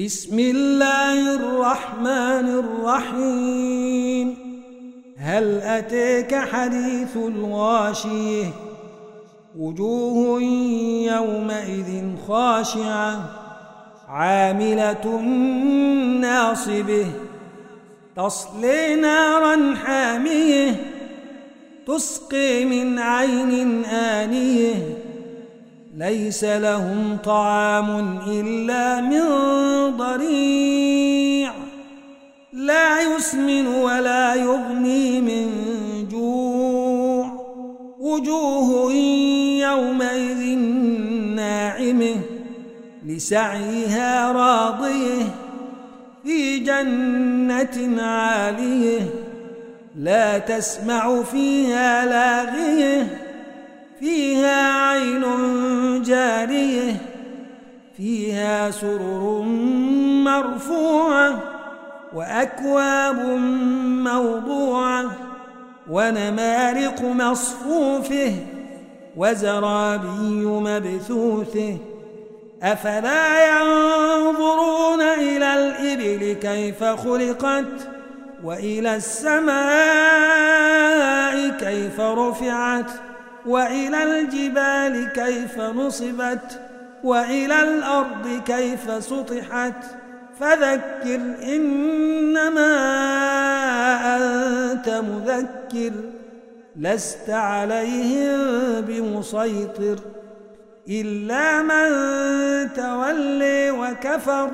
بسم الله الرحمن الرحيم. هل أتيك حديث الغاشية؟ وجوه يومئذ خاشعة. عاملة ناصبة. تصلي نارا حامية. تسقي من عين آنية. ليس لهم طعام إلا من ضريع. لا يسمن ولا يغني من جوع. وجوه يومئذ ناعمة لسعيها راضية. في جنة عالية لا تسمع فيها لاغية. فيها سرر مرفوعة وأكواب موضوعة ونمارق مصفوفة وزرابي مبثوثة. أفلا ينظرون إلى الإبل كيف خلقت وإلى السماء كيف رفعت وإلى الجبال كيف نصبت وإلى الأرض كيف سطحت؟ فذكر إنما أنت مذكر لست عليهم بمسيطر إلا من تولي وكفر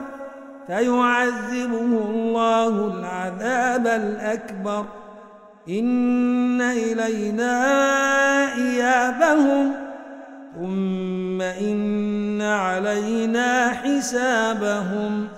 فيعذبه الله العذاب الأكبر. إن إلينا إيابهم ثم إن علينا حسابهم